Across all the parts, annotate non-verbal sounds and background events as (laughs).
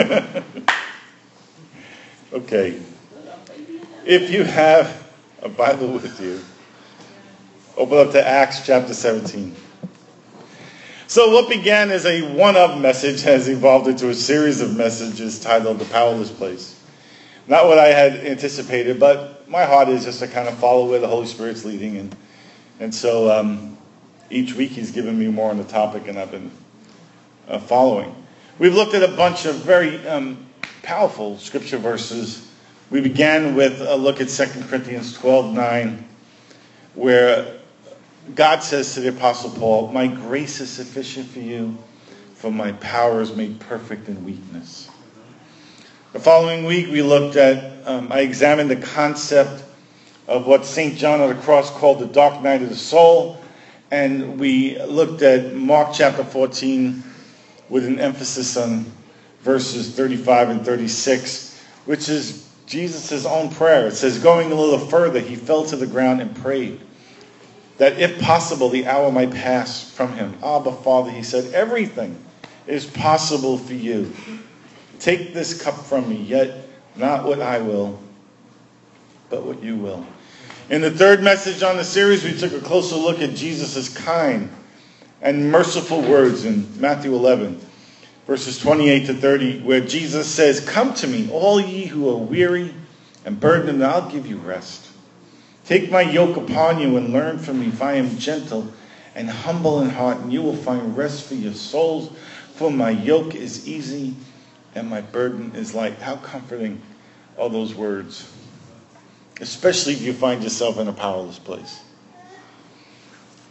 (laughs) okay. If you have a Bible with you, open up to Acts chapter 17. So, what began as a one of message has evolved into a series of messages titled The Powerless Place. Not what I had anticipated, but my heart is just to kind of follow where the Holy Spirit's leading. And, and so um, each week He's given me more on the topic, and I've been uh, following. We've looked at a bunch of very um, powerful scripture verses. We began with a look at 2 Corinthians 12 9, where God says to the Apostle Paul, My grace is sufficient for you, for my power is made perfect in weakness. The following week, we looked at, um, I examined the concept of what St. John of the Cross called the dark night of the soul, and we looked at Mark chapter 14 with an emphasis on verses 35 and 36, which is Jesus' own prayer. It says, Going a little further, he fell to the ground and prayed that if possible, the hour might pass from him. Abba, Father, he said, everything is possible for you. Take this cup from me, yet not what I will, but what you will. In the third message on the series, we took a closer look at Jesus' kind and merciful words in Matthew 11, verses 28 to 30, where Jesus says, Come to me, all ye who are weary and burdened, and I'll give you rest. Take my yoke upon you and learn from me, for I am gentle and humble in heart, and you will find rest for your souls. For my yoke is easy and my burden is light. How comforting are those words, especially if you find yourself in a powerless place.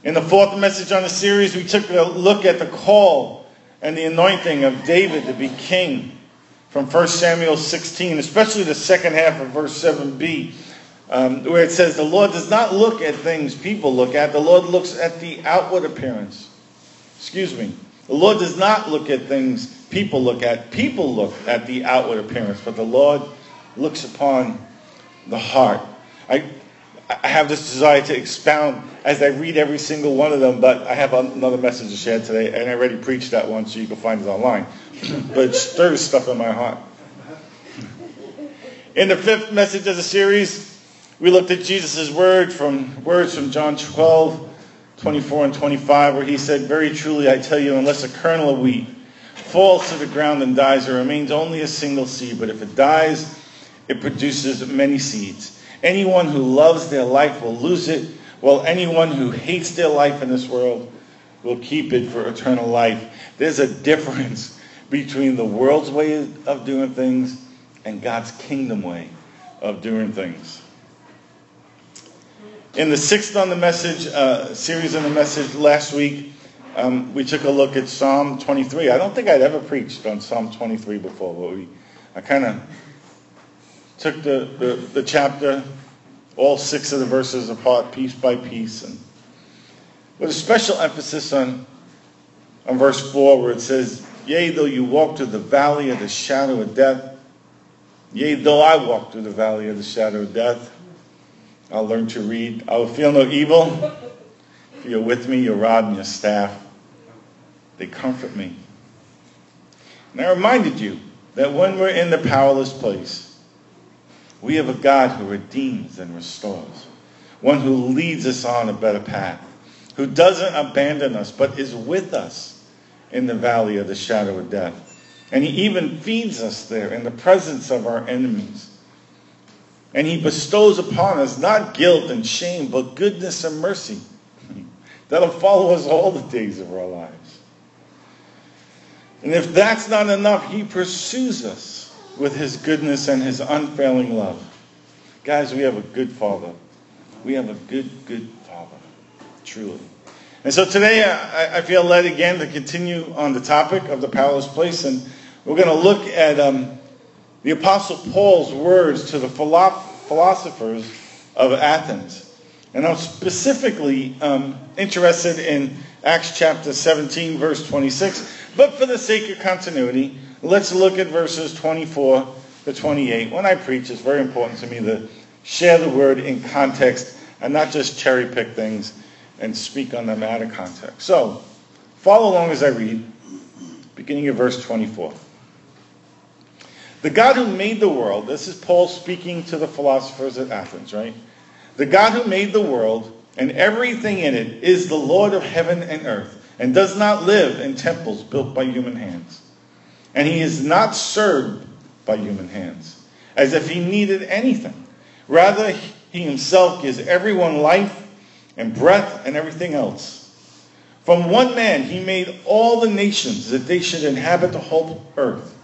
In the fourth message on the series, we took a look at the call and the anointing of David to be king from 1 Samuel 16, especially the second half of verse 7b um, where it says, The Lord does not look at things people look at, the Lord looks at the outward appearance. Excuse me. The Lord does not look at things people look at. People look at the outward appearance, but the Lord looks upon the heart. I, I have this desire to expound as I read every single one of them, but I have another message to share today, and I already preached that one, so you can find it online. (clears throat) but it stirs stuff in my heart. In the fifth message of the series, we looked at Jesus' word from words from John 12, 24 and 25, where he said, Very truly I tell you, unless a kernel of wheat falls to the ground and dies, there remains only a single seed. But if it dies, it produces many seeds. Anyone who loves their life will lose it, while anyone who hates their life in this world will keep it for eternal life. There's a difference between the world's way of doing things and God's kingdom way of doing things. In the sixth on the message uh, series on the message last week, um, we took a look at Psalm 23. I don't think I'd ever preached on Psalm 23 before, but we, I kind of took the, the, the, chapter, all six of the verses apart, piece by piece, and with a special emphasis on, on verse 4, where it says, Yea, though you walk through the valley of the shadow of death, yea, though I walk through the valley of the shadow of death, I'll learn to read. I will feel no evil. For you're with me, your rod and your staff, they comfort me. And I reminded you that when we're in the powerless place, we have a God who redeems and restores, one who leads us on a better path, who doesn't abandon us, but is with us in the valley of the shadow of death. And he even feeds us there in the presence of our enemies. And he bestows upon us not guilt and shame, but goodness and mercy (laughs) that'll follow us all the days of our lives. And if that's not enough, he pursues us with his goodness and his unfailing love. Guys, we have a good Father. We have a good, good Father, truly. And so today I, I feel led again to continue on the topic of the powerless place, and we're going to look at um, the Apostle Paul's words to the philosophers of Athens. And I'm specifically um, interested in Acts chapter 17, verse 26. But for the sake of continuity, let's look at verses 24 to 28. When I preach, it's very important to me to share the word in context and not just cherry pick things and speak on them out of context. So, follow along as I read, beginning of verse 24. The God who made the world, this is Paul speaking to the philosophers at Athens, right? The God who made the world and everything in it is the Lord of heaven and earth and does not live in temples built by human hands. And he is not served by human hands, as if he needed anything. Rather, he himself gives everyone life and breath and everything else. From one man he made all the nations that they should inhabit the whole earth.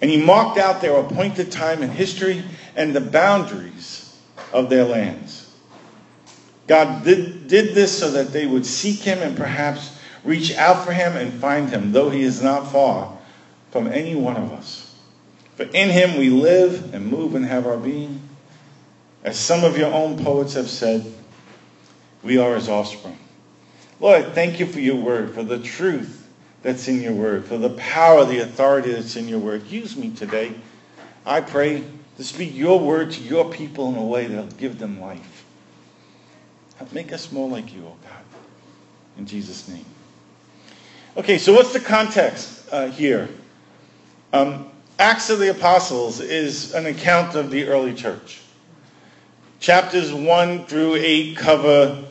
And he marked out their appointed time in history and the boundaries of their lands. God did, did this so that they would seek him and perhaps reach out for him and find him, though he is not far from any one of us. For in him we live and move and have our being. As some of your own poets have said, we are his offspring. Lord, thank you for your word, for the truth that's in your word, for the power, the authority that's in your word. Use me today, I pray, to speak your word to your people in a way that'll give them life. Make us more like you, oh God. In Jesus' name. Okay, so what's the context uh, here? Um, Acts of the Apostles is an account of the early church. Chapters 1 through 8 cover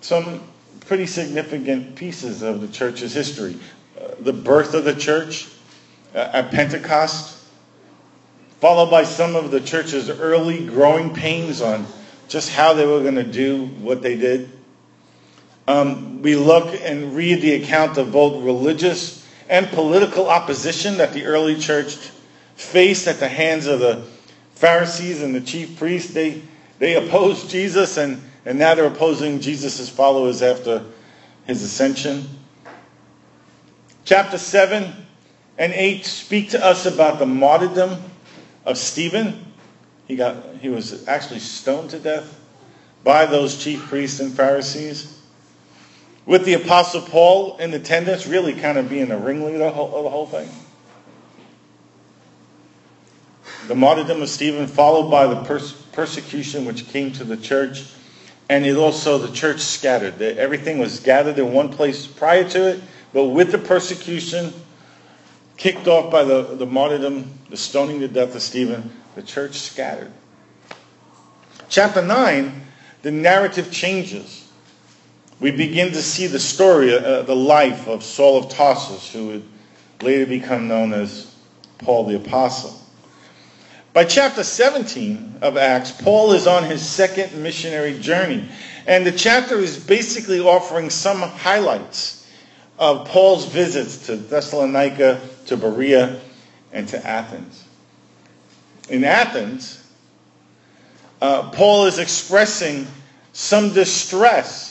some pretty significant pieces of the church's history. Uh, the birth of the church uh, at Pentecost, followed by some of the church's early growing pains on just how they were going to do what they did. Um, we look and read the account of both religious and political opposition that the early church faced at the hands of the Pharisees and the chief priests. They, they opposed Jesus, and, and now they're opposing Jesus' followers after his ascension. Chapter 7 and 8 speak to us about the martyrdom of Stephen. He, got, he was actually stoned to death by those chief priests and Pharisees with the Apostle Paul in attendance, really kind of being the ringleader of the whole thing. The martyrdom of Stephen, followed by the pers- persecution which came to the church, and it also the church scattered. Everything was gathered in one place prior to it, but with the persecution kicked off by the, the martyrdom, the stoning to death of Stephen, the church scattered. Chapter 9, the narrative changes we begin to see the story, uh, the life of Saul of Tarsus, who would later become known as Paul the Apostle. By chapter 17 of Acts, Paul is on his second missionary journey. And the chapter is basically offering some highlights of Paul's visits to Thessalonica, to Berea, and to Athens. In Athens, uh, Paul is expressing some distress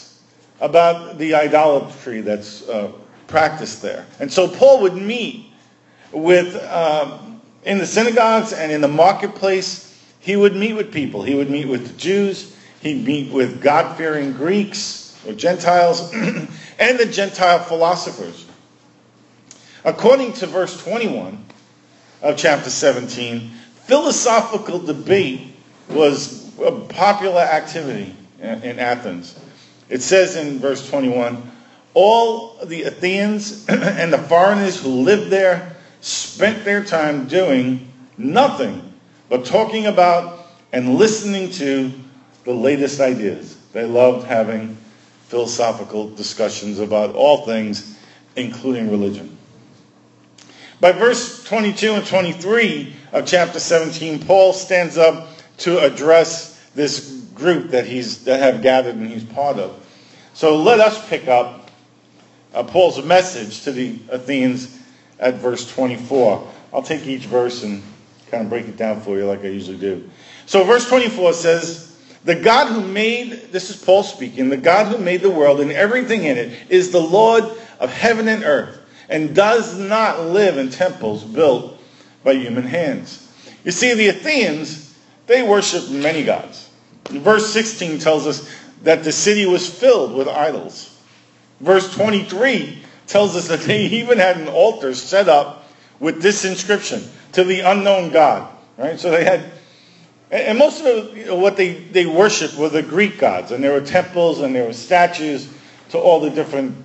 about the idolatry that's uh, practiced there. And so Paul would meet with, um, in the synagogues and in the marketplace, he would meet with people. He would meet with the Jews, he'd meet with God fearing Greeks or Gentiles, (clears throat) and the Gentile philosophers. According to verse 21 of chapter 17, philosophical debate was a popular activity in Athens. It says in verse 21 All the Athenians (clears throat) and the foreigners who lived there spent their time doing nothing but talking about and listening to the latest ideas. They loved having philosophical discussions about all things, including religion. By verse 22 and 23 of chapter 17, Paul stands up to address this group that he's that have gathered and he's part of. So let us pick up uh, Paul's message to the Athenians at verse 24. I'll take each verse and kind of break it down for you like I usually do. So verse 24 says, the God who made, this is Paul speaking, the God who made the world and everything in it is the Lord of heaven and earth and does not live in temples built by human hands. You see, the Athenians, they worshiped many gods. Verse 16 tells us that the city was filled with idols. Verse 23 tells us that they even had an altar set up with this inscription to the unknown God. Right? So they had, and most of what they, they worshiped were the Greek gods, and there were temples and there were statues to all the different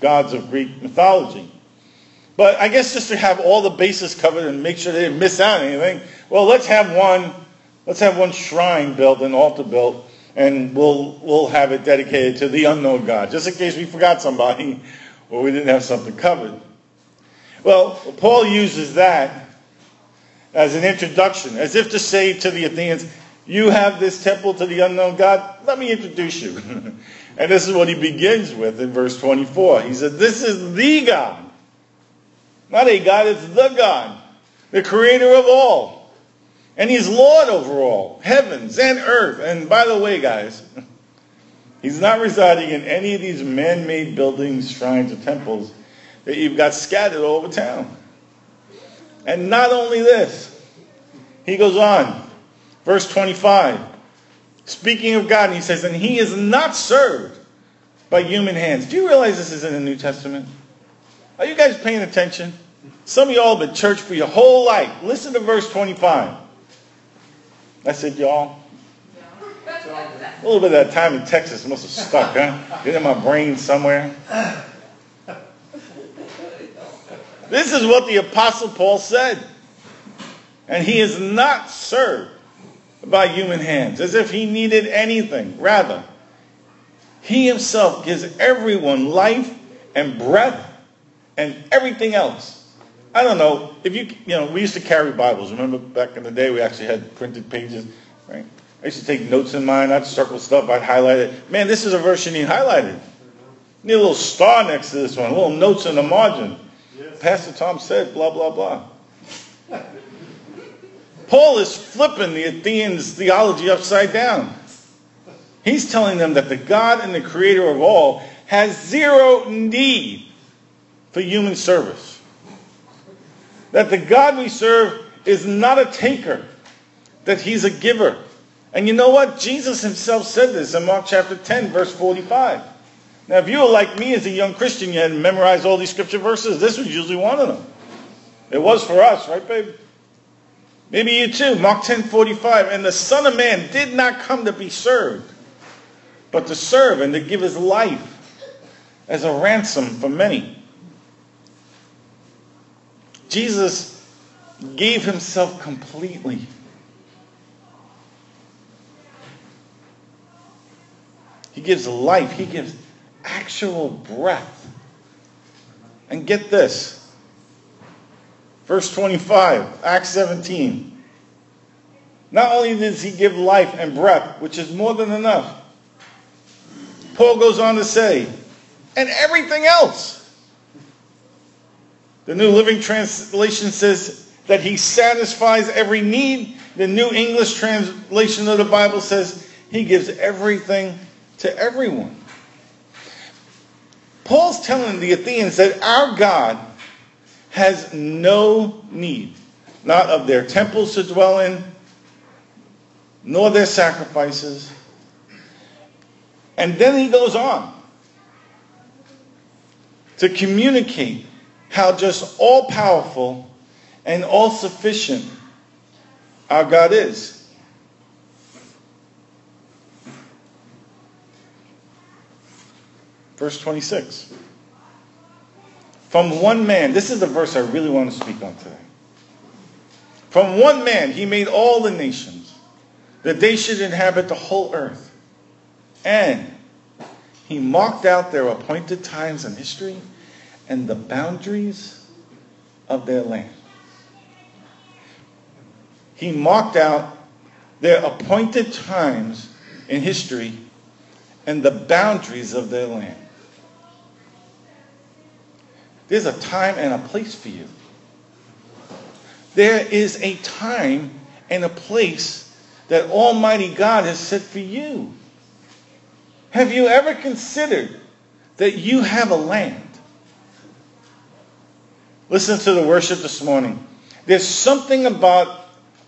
gods of Greek mythology. But I guess just to have all the bases covered and make sure they didn't miss out on anything, well, let's have one, let's have one shrine built, an altar built, and we'll we'll have it dedicated to the unknown God, just in case we forgot somebody or we didn't have something covered. Well, Paul uses that as an introduction, as if to say to the Athenians, you have this temple to the unknown God, let me introduce you. (laughs) and this is what he begins with in verse 24. He said, This is the God. Not a God, it's the God, the creator of all. And he's Lord over all, heavens and earth. And by the way, guys, (laughs) he's not residing in any of these man made buildings, shrines, or temples that you've got scattered all over town. And not only this, he goes on, verse 25, speaking of God, and he says, And he is not served by human hands. Do you realize this is in the New Testament? Are you guys paying attention? Some of y'all have been church for your whole life. Listen to verse 25. I said, y'all. A little bit of that time in Texas must have stuck, huh? Get in my brain somewhere. This is what the Apostle Paul said. And he is not served by human hands, as if he needed anything. Rather, he himself gives everyone life and breath and everything else. I don't know if you you know we used to carry Bibles. Remember back in the day we actually had printed pages, right? I used to take notes in mine. I'd circle stuff. I'd highlight it. Man, this is a verse you need highlighted. You need a little star next to this one. Little notes in the margin. Yes. Pastor Tom said blah blah blah. Paul is flipping the Athenians' theology upside down. He's telling them that the God and the creator of all has zero need for human service. That the God we serve is not a taker, that he's a giver. And you know what? Jesus himself said this in Mark chapter 10, verse 45. Now, if you were like me as a young Christian, you hadn't memorized all these scripture verses, this was usually one of them. It was for us, right, babe? Maybe you too. Mark 10:45. And the Son of Man did not come to be served, but to serve and to give his life as a ransom for many. Jesus gave himself completely. He gives life. He gives actual breath. And get this Verse 25, Acts 17. Not only does he give life and breath, which is more than enough, Paul goes on to say, and everything else. The New Living Translation says that he satisfies every need. The New English translation of the Bible says he gives everything to everyone. Paul's telling the Athenians that our God has no need, not of their temples to dwell in, nor their sacrifices. And then he goes on to communicate how just all powerful and all sufficient our God is. Verse 26. From one man, this is the verse I really want to speak on today. From one man, he made all the nations, that they should inhabit the whole earth. And he marked out their appointed times in history and the boundaries of their land. He marked out their appointed times in history and the boundaries of their land. There's a time and a place for you. There is a time and a place that Almighty God has set for you. Have you ever considered that you have a land? Listen to the worship this morning. There's something about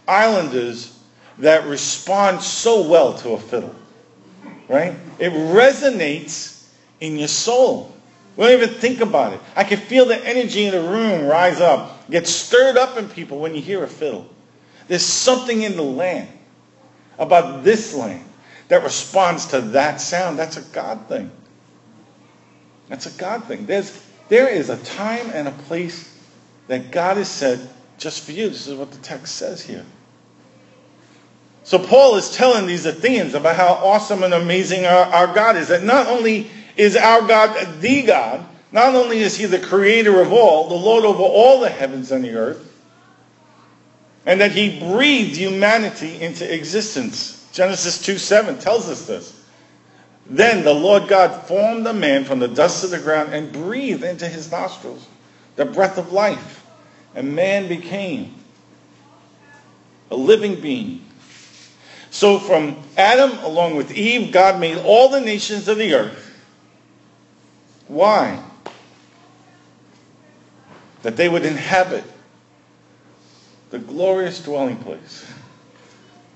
islanders that respond so well to a fiddle, right? It resonates in your soul. We don't even think about it. I can feel the energy in the room rise up, get stirred up in people when you hear a fiddle. There's something in the land about this land that responds to that sound. That's a God thing. That's a God thing. There's, there is a time and a place that God has said just for you. This is what the text says here. So Paul is telling these Athenians about how awesome and amazing our, our God is. That not only is our God the God, not only is he the creator of all, the Lord over all the heavens and the earth, and that he breathed humanity into existence. Genesis 2 7 tells us this. Then the Lord God formed the man from the dust of the ground and breathed into his nostrils the breath of life. And man became a living being so from Adam, along with Eve, God made all the nations of the earth. Why? That they would inhabit the glorious dwelling place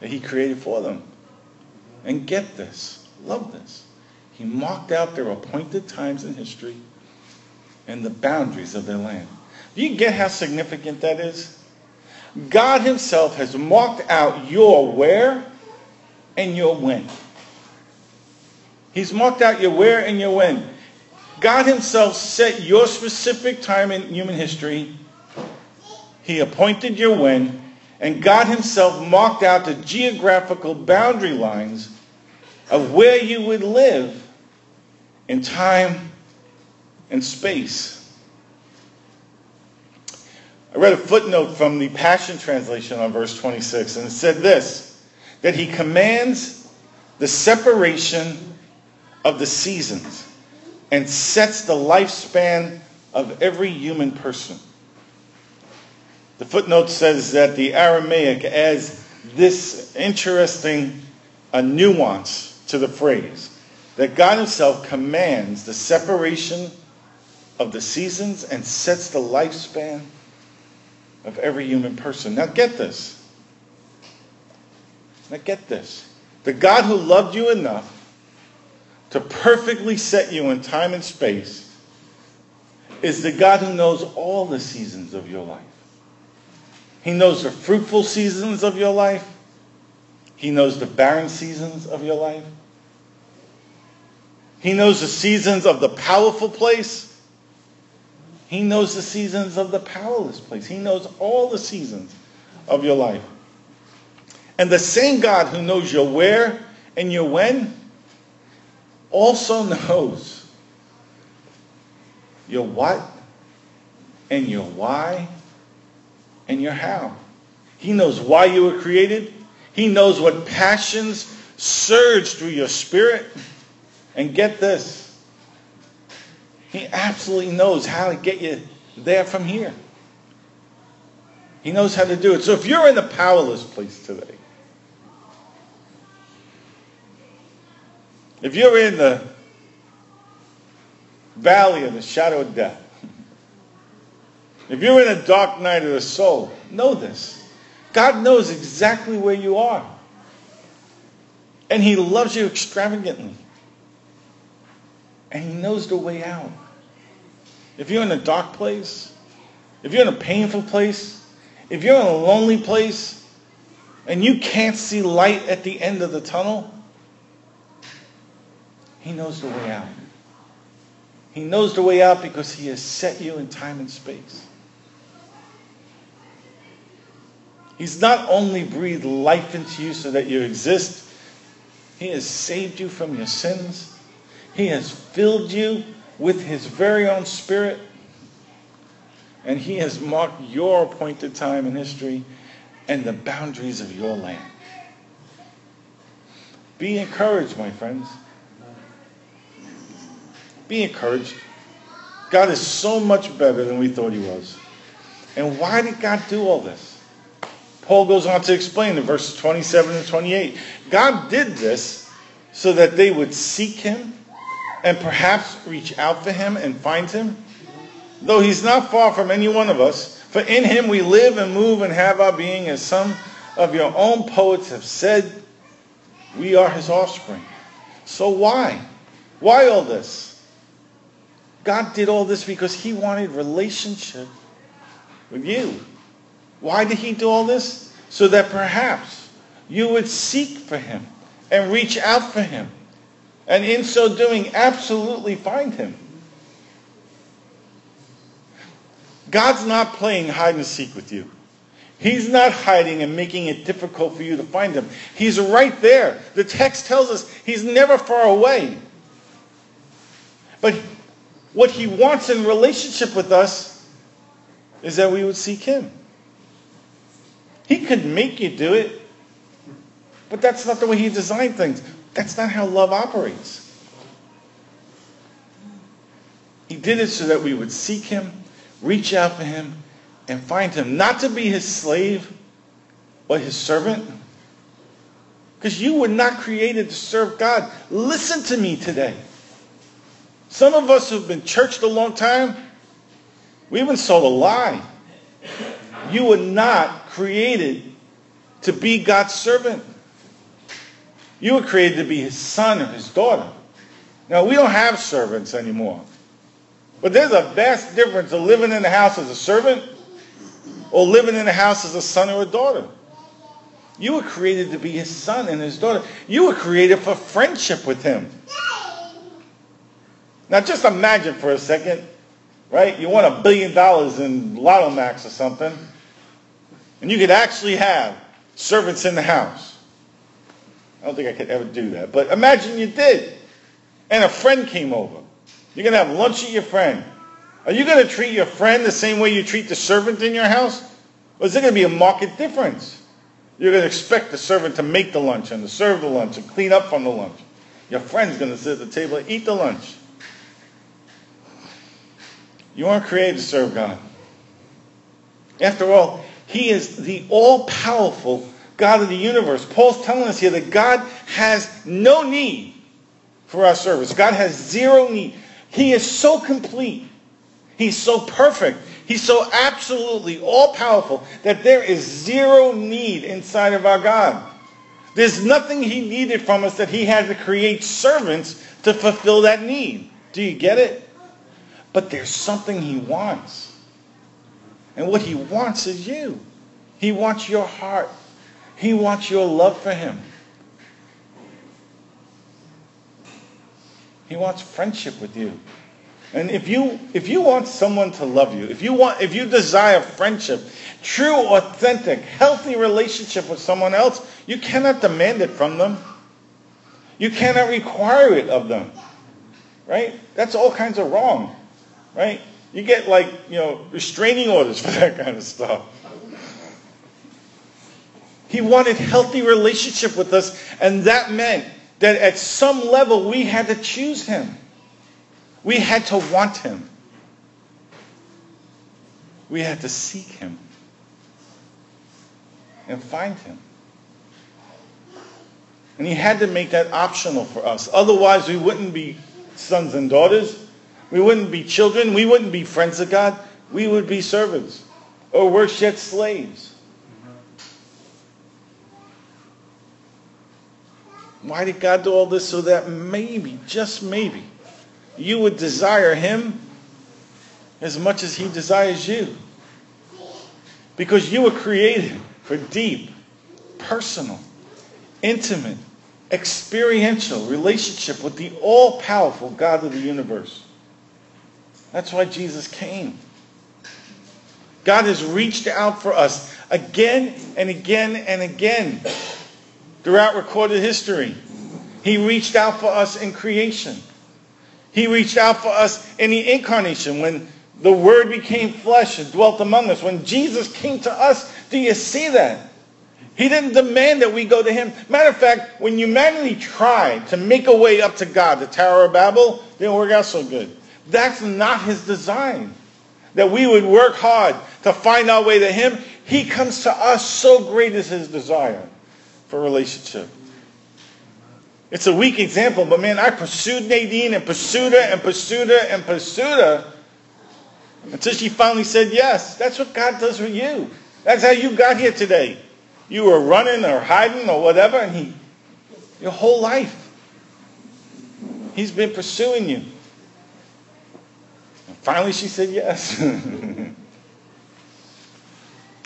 that he created for them. And get this, love this. He marked out their appointed times in history and the boundaries of their land. Do you get how significant that is? God himself has marked out your where and your when. He's marked out your where and your when. God Himself set your specific time in human history. He appointed your when, and God Himself marked out the geographical boundary lines of where you would live in time and space. I read a footnote from the Passion Translation on verse 26, and it said this that he commands the separation of the seasons and sets the lifespan of every human person. The footnote says that the Aramaic adds this interesting a nuance to the phrase that God Himself commands the separation of the seasons and sets the lifespan of every human person. Now, get this. Now get this. The God who loved you enough to perfectly set you in time and space is the God who knows all the seasons of your life. He knows the fruitful seasons of your life. He knows the barren seasons of your life. He knows the seasons of the powerful place. He knows the seasons of the powerless place. He knows all the seasons of your life. And the same God who knows your where and your when also (laughs) knows your what and your why and your how. He knows why you were created. He knows what passions surge through your spirit. And get this. He absolutely knows how to get you there from here. He knows how to do it. So if you're in the powerless place today, If you're in the valley of the shadow of death, (laughs) if you're in a dark night of the soul, know this. God knows exactly where you are. And He loves you extravagantly. And He knows the way out. If you're in a dark place, if you're in a painful place, if you're in a lonely place, and you can't see light at the end of the tunnel, he knows the way out. He knows the way out because He has set you in time and space. He's not only breathed life into you so that you exist, He has saved you from your sins. He has filled you with His very own Spirit. And He has marked your appointed time in history and the boundaries of your land. Be encouraged, my friends. Be encouraged. God is so much better than we thought he was. And why did God do all this? Paul goes on to explain in verses 27 and 28. God did this so that they would seek him and perhaps reach out for him and find him. Though he's not far from any one of us, for in him we live and move and have our being, as some of your own poets have said, we are his offspring. So why? Why all this? God did all this because he wanted relationship with you. Why did he do all this? So that perhaps you would seek for him and reach out for him. And in so doing, absolutely find him. God's not playing hide and seek with you. He's not hiding and making it difficult for you to find him. He's right there. The text tells us he's never far away. But what he wants in relationship with us is that we would seek him. He could make you do it, but that's not the way he designed things. That's not how love operates. He did it so that we would seek him, reach out for him, and find him. Not to be his slave, but his servant. Because you were not created to serve God. Listen to me today. Some of us who've been churched a long time, we've been sold a lie. You were not created to be God's servant. You were created to be his son or his daughter. Now, we don't have servants anymore. But there's a vast difference of living in the house as a servant or living in the house as a son or a daughter. You were created to be his son and his daughter. You were created for friendship with him. Now just imagine for a second, right? You want a billion dollars in Lotto Max or something, and you could actually have servants in the house. I don't think I could ever do that, but imagine you did, and a friend came over. You're going to have lunch with your friend. Are you going to treat your friend the same way you treat the servant in your house? Or is there going to be a market difference? You're going to expect the servant to make the lunch and to serve the lunch and clean up from the lunch. Your friend's going to sit at the table and eat the lunch. You aren't created to serve God. After all, He is the all powerful God of the universe. Paul's telling us here that God has no need for our service. God has zero need. He is so complete. He's so perfect. He's so absolutely all powerful that there is zero need inside of our God. There's nothing he needed from us that he had to create servants to fulfill that need. Do you get it? But there's something he wants. And what he wants is you. He wants your heart. He wants your love for him. He wants friendship with you. And if you if you want someone to love you, if you want if you desire friendship, true, authentic, healthy relationship with someone else, you cannot demand it from them. You cannot require it of them. Right? That's all kinds of wrong. Right? You get like, you know, restraining orders (laughs) for that kind of stuff. He wanted healthy relationship with us, and that meant that at some level we had to choose him. We had to want him. We had to seek him and find him. And he had to make that optional for us. Otherwise, we wouldn't be sons and daughters. We wouldn't be children. We wouldn't be friends of God. We would be servants. Or worse yet, slaves. Why did God do all this? So that maybe, just maybe, you would desire him as much as he desires you. Because you were created for deep, personal, intimate, experiential relationship with the all powerful God of the universe. That's why Jesus came. God has reached out for us again and again and again throughout recorded history. He reached out for us in creation. He reached out for us in the incarnation when the Word became flesh and dwelt among us. When Jesus came to us, do you see that? He didn't demand that we go to Him. Matter of fact, when humanity tried to make a way up to God, the Tower of Babel didn't work out so good. That's not His design. That we would work hard to find our way to Him. He comes to us. So great is His desire for relationship. It's a weak example, but man, I pursued Nadine and pursued her and pursued her and pursued her until she finally said yes. That's what God does for you. That's how you got here today. You were running or hiding or whatever, and He, your whole life, He's been pursuing you. And finally, she said yes. (laughs)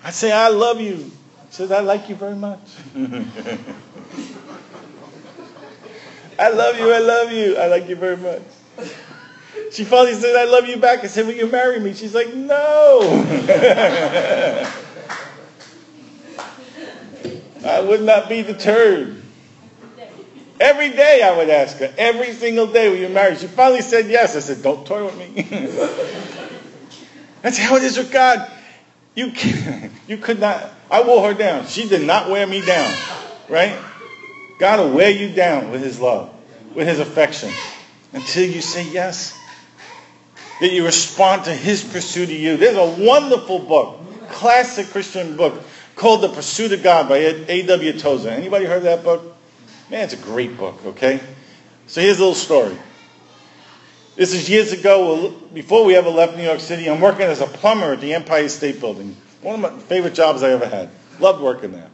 I say, I love you. Said, I like you very much. (laughs) I love you, I love you. I like you very much. She finally said, I love you back. I said, Will you marry me? She's like, No. (laughs) I would not be deterred. Every day I would ask her, every single day, will you marry? She finally said yes. I said, don't toy with me. (laughs) That's how it is with God. You, (laughs) you could not, I wore her down. She did not wear me down, right? God will wear you down with his love, with his affection, until you say yes. That you respond to his pursuit of you. There's a wonderful book, classic Christian book, called The Pursuit of God by A.W. Tozer. Anybody heard that book? Man, it's a great book, okay? So here's a little story. This is years ago, before we ever left New York City. I'm working as a plumber at the Empire State Building. One of my favorite jobs I ever had. Loved working there.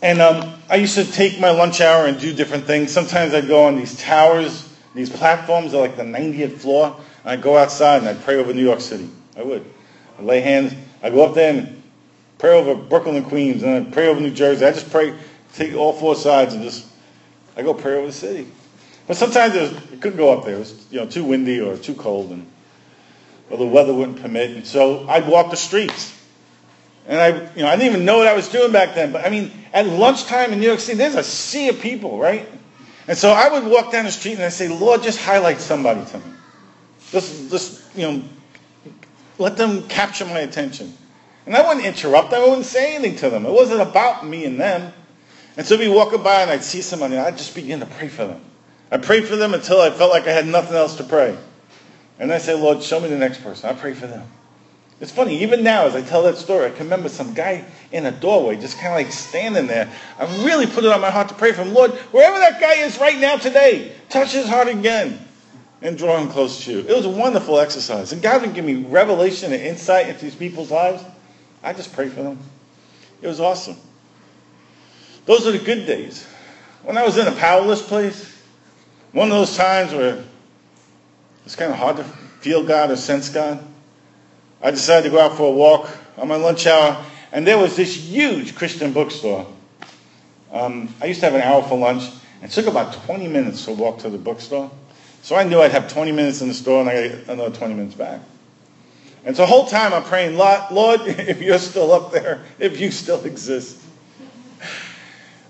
And um, I used to take my lunch hour and do different things. Sometimes I'd go on these towers, these platforms, are like the 90th floor. And I'd go outside and I'd pray over New York City. I would. I'd lay hands. I'd go up there and pray over Brooklyn and Queens, and I'd pray over New Jersey. I just pray, take all four sides, and just I go pray over the city. But sometimes it, was, it couldn't go up there. It was you know too windy or too cold, and or the weather wouldn't permit. And so I'd walk the streets, and I you know I didn't even know what I was doing back then. But I mean, at lunchtime in New York City, there's a sea of people, right? And so I would walk down the street and I'd say, Lord, just highlight somebody to me. Just, just you know, let them capture my attention. And I wouldn't interrupt them. I wouldn't say anything to them. It wasn't about me and them. And so I'd be walking by and I'd see somebody and I'd just begin to pray for them. I prayed for them until I felt like I had nothing else to pray. And I say, Lord, show me the next person. I pray for them. It's funny, even now as I tell that story, I can remember some guy in a doorway just kind of like standing there. I really put it on my heart to pray for him. Lord, wherever that guy is right now today, touch his heart again and draw him close to you. It was a wonderful exercise. And God would give me revelation and insight into these people's lives. I just pray for them. It was awesome. Those are the good days. When I was in a powerless place, one of those times where it's kind of hard to feel God or sense God, I decided to go out for a walk on my lunch hour, and there was this huge Christian bookstore. Um, I used to have an hour for lunch, and it took about 20 minutes to walk to the bookstore. So I knew I'd have 20 minutes in the store, and I got another 20 minutes back. And so the whole time I'm praying, Lord, (laughs) if you're still up there, if you still exist,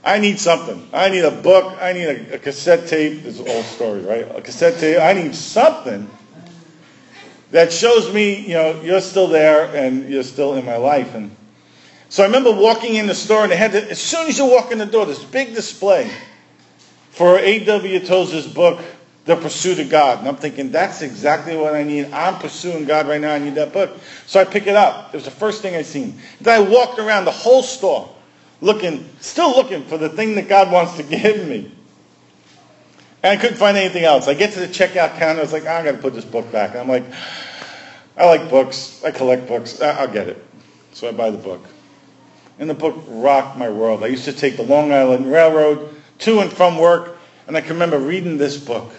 I need something. I need a book. I need a, a cassette tape. This is an old story, right? A cassette tape. I need something that shows me, you know, you're still there and you're still in my life. And so I remember walking in the store and they had to, as soon as you walk in the door, this big display for A.W. Tozer's book, the pursuit of God. And I'm thinking, that's exactly what I need. I'm pursuing God right now. I need that book. So I pick it up. It was the first thing I seen. Then I walked around the whole store looking, still looking for the thing that God wants to (laughs) give me. And I couldn't find anything else. I get to the checkout counter. Ah, I was like, oh, I'm going to put this book back. And I'm like, I like books. I collect books. I'll get it. So I buy the book. And the book rocked my world. I used to take the Long Island Railroad to and from work. And I can remember reading this book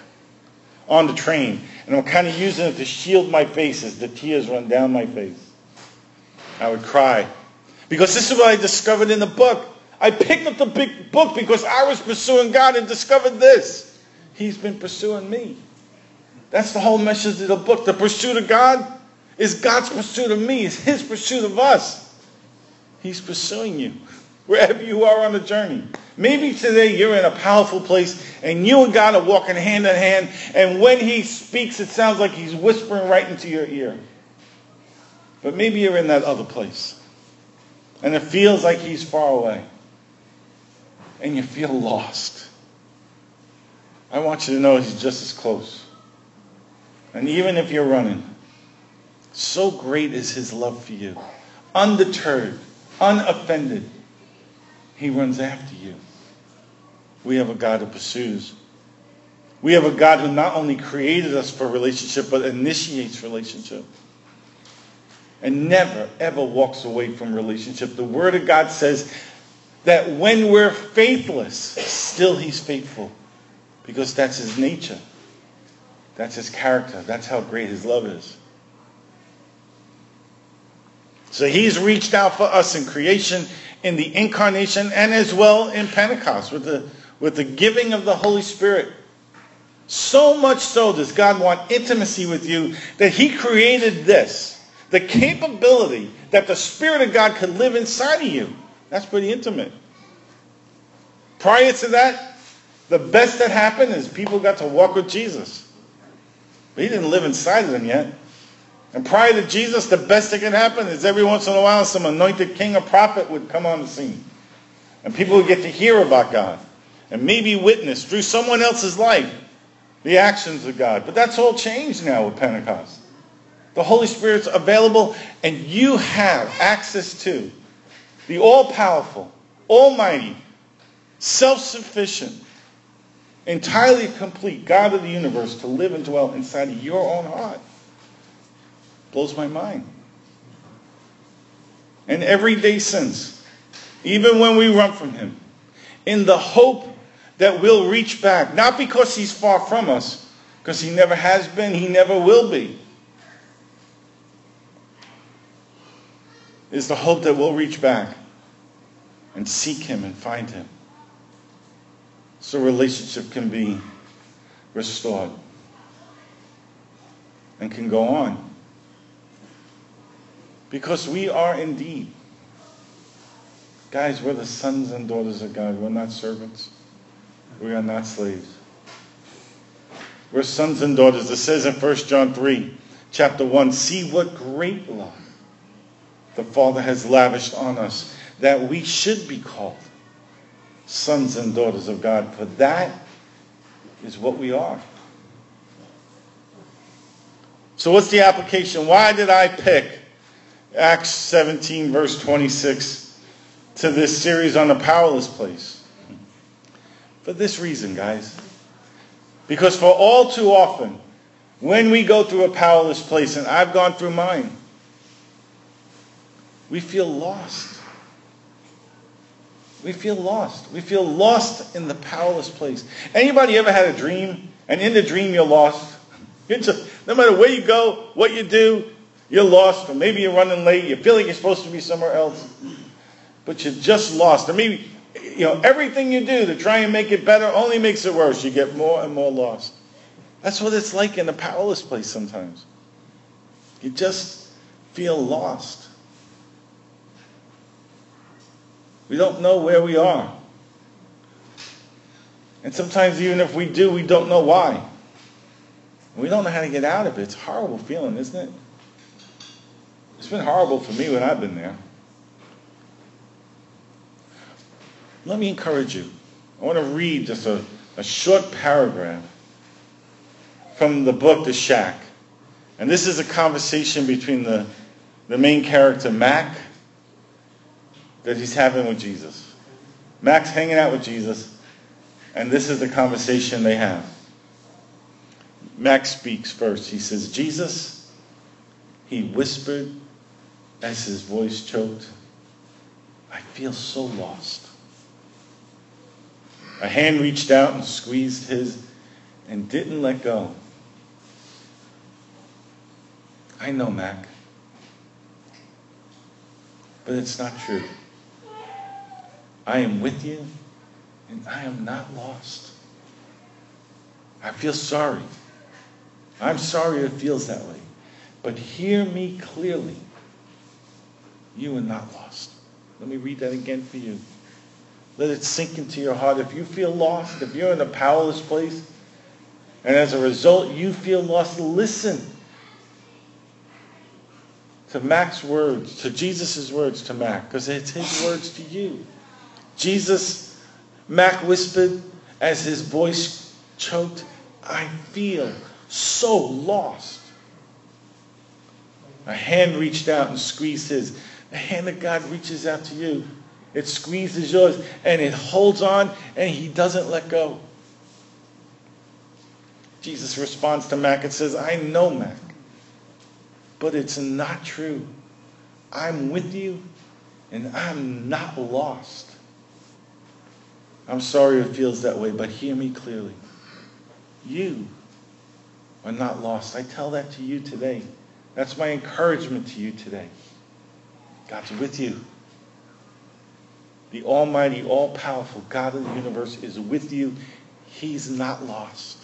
on the train. And I'm kind of using it to shield my face as the tears run down my face. I would cry. Because this is what I discovered in the book. I picked up the big book because I was pursuing God and discovered this. He's been pursuing me. That's the whole message of the book. The pursuit of God is God's pursuit of me, it's His pursuit of us. He's pursuing you wherever you are on the journey. Maybe today you're in a powerful place and you and God are walking hand in hand, and when He speaks, it sounds like He's whispering right into your ear. But maybe you're in that other place and it feels like He's far away and you feel lost. I want you to know He's just as close. And even if you're running, so great is His love for you. Undeterred, unoffended he runs after you. We have a God who pursues. We have a God who not only created us for relationship, but initiates relationship. And never, ever walks away from relationship. The Word of God says that when we're faithless, still He's faithful. Because that's His nature. That's His character. That's how great His love is. So He's reached out for us in creation in the incarnation and as well in Pentecost with the, with the giving of the Holy Spirit. So much so does God want intimacy with you that he created this, the capability that the Spirit of God could live inside of you. That's pretty intimate. Prior to that, the best that happened is people got to walk with Jesus. But he didn't live inside of them yet. And prior to Jesus, the best that could happen is every once in a while some anointed king or prophet would come on the scene. And people would get to hear about God and maybe witness through someone else's life the actions of God. But that's all changed now with Pentecost. The Holy Spirit's available and you have access to the all-powerful, almighty, self-sufficient, entirely complete God of the universe to live and dwell inside of your own heart. Blows my mind. And every day since, even when we run from him, in the hope that we'll reach back, not because he's far from us, because he never has been, he never will be. Is the hope that we'll reach back and seek him and find him. So relationship can be restored and can go on. Because we are indeed, guys, we're the sons and daughters of God. We're not servants. We are not slaves. We're sons and daughters. It says in 1 John 3, chapter 1, see what great love the Father has lavished on us, that we should be called sons and daughters of God, for that is what we are. So, what's the application? Why did I pick Acts 17, verse 26, to this series on the powerless place? For this reason, guys. Because for all too often, when we go through a powerless place, and I've gone through mine, we feel lost. We feel lost. We feel lost in the powerless place. Anybody ever had a dream, and in the dream you're lost? (laughs) You're just, no matter where you go, what you do, you're lost, or maybe you're running late, you feel like you're supposed to be somewhere else, but you're just lost. Or maybe, you know, everything you do to try and make it better only makes it worse. You get more and more lost. That's what it's like in a powerless place sometimes. You just feel lost. We don't know where we are. And sometimes, even if we do, we don't know why. We don't know how to get out of it. It's a horrible feeling, isn't it? It's been horrible for me when I've been there. Let me encourage you. I want to read just a, a short paragraph from the book The Shack. And this is a conversation between the, the main character, Mac, that he's having with Jesus. Mac's hanging out with Jesus, and this is the conversation they have. Max speaks first. He says, Jesus, he whispered as his voice choked, I feel so lost. A hand reached out and squeezed his and didn't let go. I know, Mac. But it's not true. I am with you and I am not lost. I feel sorry. I'm sorry it feels that way. But hear me clearly. You are not lost. Let me read that again for you. Let it sink into your heart. If you feel lost, if you're in a powerless place, and as a result you feel lost, listen to Mac's words, to Jesus' words to Mac, because it's his words to you. Jesus, Mac whispered as his voice choked, I feel so lost. A hand reached out and squeezed his. The hand of God reaches out to you. It squeezes yours and it holds on and he doesn't let go. Jesus responds to Mac and says, I know, Mac, but it's not true. I'm with you and I'm not lost. I'm sorry it feels that way, but hear me clearly. You are not lost. I tell that to you today. That's my encouragement to you today. God's with you. The Almighty, all powerful God of the universe is with you. He's not lost.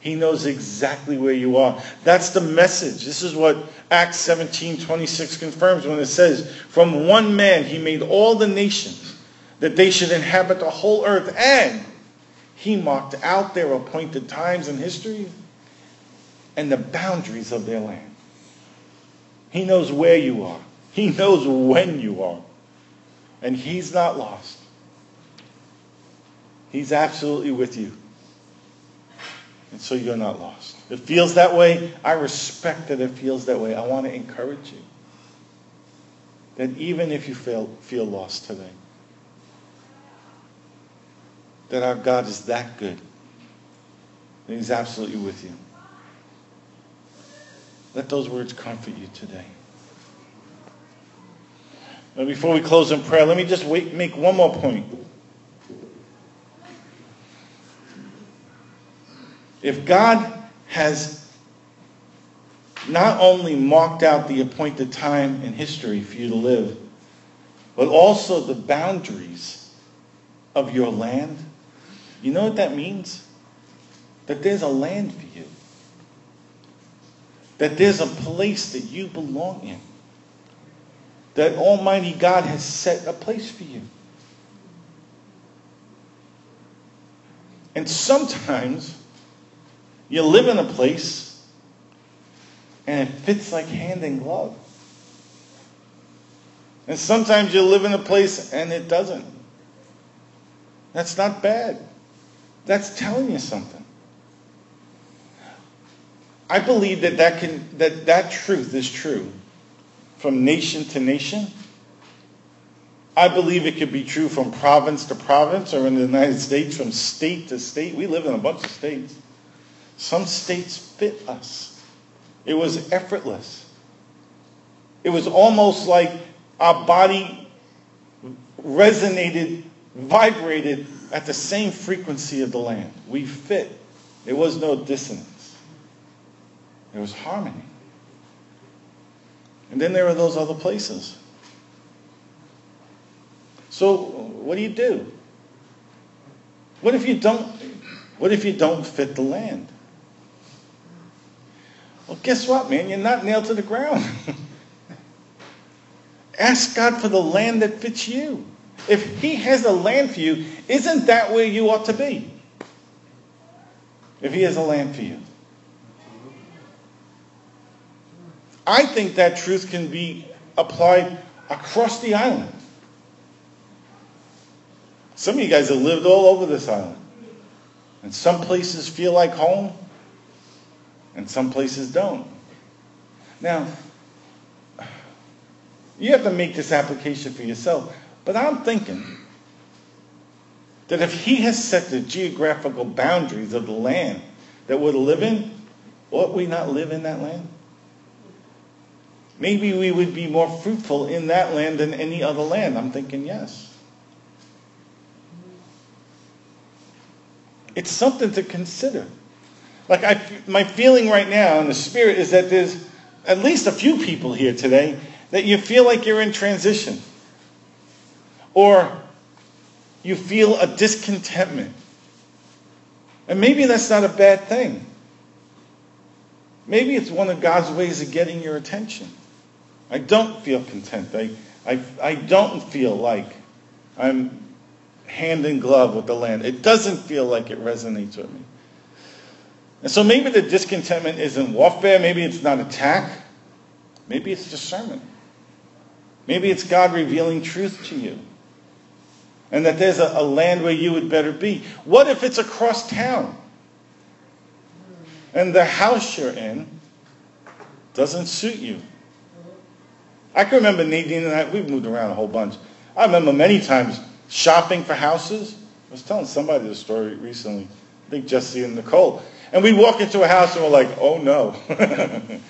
He knows exactly where you are. That's the message. This is what Acts 17 26 confirms when it says, From one man he made all the nations, that they should inhabit the whole earth, and he marked out their appointed times in history and the boundaries of their land. He knows where you are, he knows when you are, and he's not lost. He's absolutely with you. And so you're not lost. It feels that way. I respect that it feels that way. I want to encourage you that even if you feel, feel lost today, that our God is that good. And He's absolutely with you. Let those words comfort you today. Now, before we close in prayer, let me just wait, make one more point. If God has not only marked out the appointed time in history for you to live, but also the boundaries of your land, you know what that means? That there's a land for you. That there's a place that you belong in. That Almighty God has set a place for you. And sometimes you live in a place and it fits like hand in glove. And sometimes you live in a place and it doesn't. That's not bad. That's telling you something. I believe that that, can, that that truth is true from nation to nation. I believe it could be true from province to province or in the United States from state to state. We live in a bunch of states. Some states fit us. It was effortless. It was almost like our body resonated, vibrated at the same frequency of the land. We fit. There was no dissonance. There was harmony. And then there are those other places. So what do you do? What if you don't what if you don't fit the land? Well, guess what, man? You're not nailed to the ground. (laughs) Ask God for the land that fits you. If He has a land for you, isn't that where you ought to be? If He has a land for you. I think that truth can be applied across the island. Some of you guys have lived all over this island. And some places feel like home, and some places don't. Now, you have to make this application for yourself, but I'm thinking that if He has set the geographical boundaries of the land that we're to live in, ought we not live in that land? Maybe we would be more fruitful in that land than any other land. I'm thinking yes. It's something to consider. Like I, my feeling right now in the spirit is that there's at least a few people here today that you feel like you're in transition. Or you feel a discontentment. And maybe that's not a bad thing. Maybe it's one of God's ways of getting your attention. I don't feel content. I, I, I don't feel like I'm hand in glove with the land. It doesn't feel like it resonates with me. And so maybe the discontentment isn't warfare. Maybe it's not attack. Maybe it's discernment. Maybe it's God revealing truth to you. And that there's a, a land where you would better be. What if it's across town? And the house you're in doesn't suit you. I can remember Nadine and I, we've moved around a whole bunch. I remember many times shopping for houses. I was telling somebody this story recently. I think Jesse and Nicole. And we walk into a house and we're like, oh no, (laughs)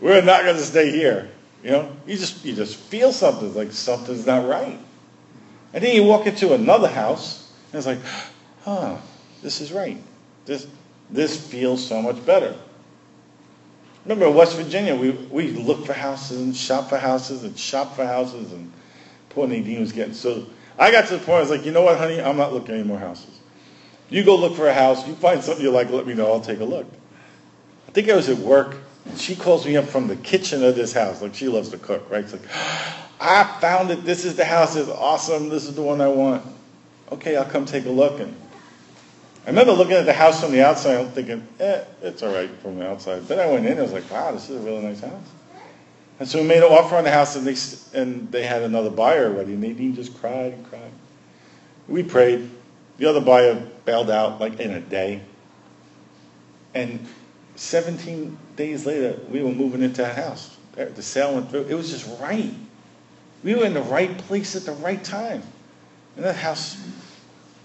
we're not going to stay here. You know, you just you just feel something like something's not right. And then you walk into another house and it's like, huh, this is right. This this feels so much better. Remember in West Virginia, we, we looked for houses and shop for houses and shop for houses, and poor Nadine was getting so. I got to the point, I was like, you know what, honey, I'm not looking any more houses. You go look for a house. You find something you like, let me know. I'll take a look. I think I was at work. And she calls me up from the kitchen of this house. Like she loves to cook, right? It's like, I found it. This is the house. It's awesome. This is the one I want. Okay, I'll come take a look. And I remember looking at the house from the outside. I'm thinking, eh, it's all right from the outside. Then I went in. And I was like, wow, this is a really nice house. And so we made an offer on the house, and they and they had another buyer already. And Nadine just cried and cried. We prayed. The other buyer bailed out like in a day. And 17 days later, we were moving into a house. The sale went through. It was just right. We were in the right place at the right time. And that house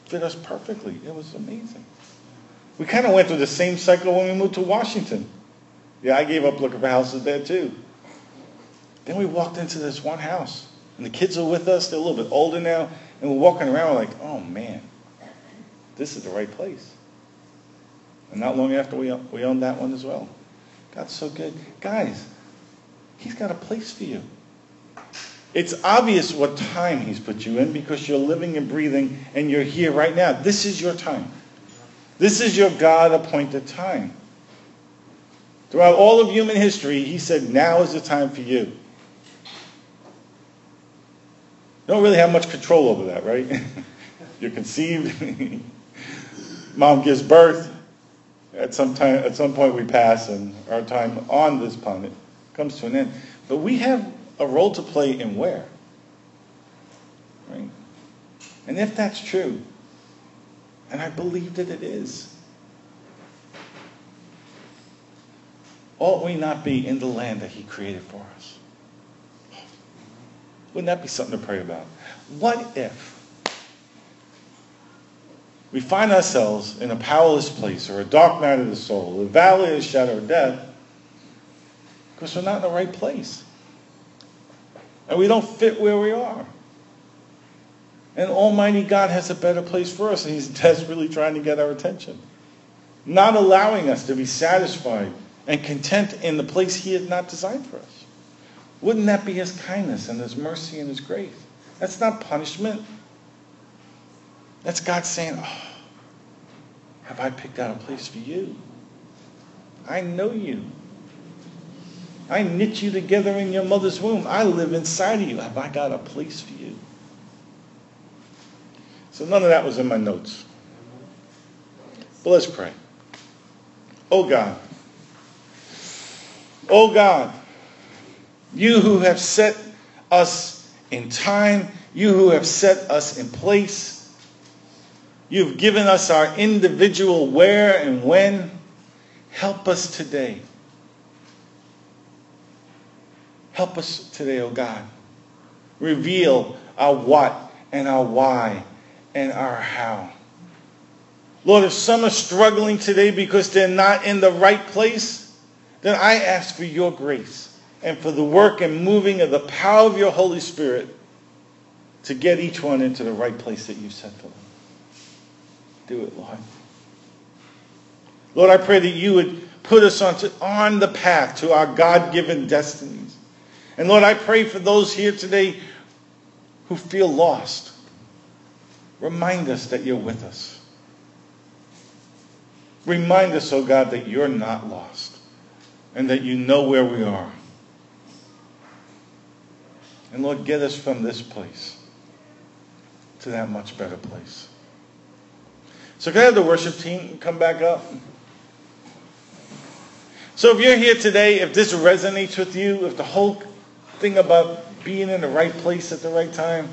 fit us perfectly. It was amazing. We kind of went through the same cycle when we moved to Washington. Yeah, I gave up looking for houses there too. Then we walked into this one house. And the kids are with us. They're a little bit older now. And we're walking around, we're like, oh man, this is the right place. And not long after, we, we owned that one as well. God's so good. Guys, He's got a place for you. It's obvious what time He's put you in because you're living and breathing and you're here right now. This is your time. This is your God appointed time. Throughout all of human history, He said, now is the time for you. You don't really have much control over that, right? (laughs) You're conceived. (laughs) Mom gives birth. At some time, at some point, we pass, and our time on this planet comes to an end. But we have a role to play in where, right? And if that's true, and I believe that it is, ought we not be in the land that He created for us? Wouldn't that be something to pray about? What if? we find ourselves in a powerless place or a dark night of the soul, a valley of shadow of death, because we're not in the right place. And we don't fit where we are. And Almighty God has a better place for us, and He's desperately trying to get our attention. Not allowing us to be satisfied and content in the place He had not designed for us. Wouldn't that be His kindness and His mercy and His grace? That's not punishment. That's God saying, oh, have I picked out a place for you? I know you. I knit you together in your mother's womb. I live inside of you. Have I got a place for you? So none of that was in my notes. But let's pray. Oh God. Oh God. You who have set us in time, you who have set us in place, You've given us our individual where and when. Help us today. Help us today, oh God. Reveal our what and our why and our how. Lord, if some are struggling today because they're not in the right place, then I ask for your grace and for the work and moving of the power of your Holy Spirit to get each one into the right place that you've set for them. Do it, Lord. Lord, I pray that you would put us on, to, on the path to our God given destinies. And Lord, I pray for those here today who feel lost. Remind us that you're with us. Remind us, oh God, that you're not lost and that you know where we are. And Lord, get us from this place to that much better place. So can I have the worship team come back up? So if you're here today, if this resonates with you, if the whole thing about being in the right place at the right time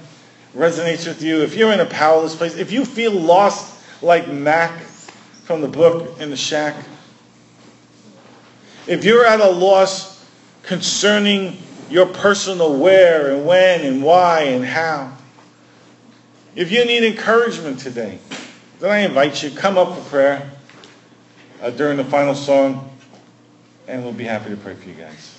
resonates with you, if you're in a powerless place, if you feel lost like Mac from the book in the shack, if you're at a loss concerning your personal where and when and why and how, if you need encouragement today, then I invite you, come up for prayer uh, during the final song, and we'll be happy to pray for you guys.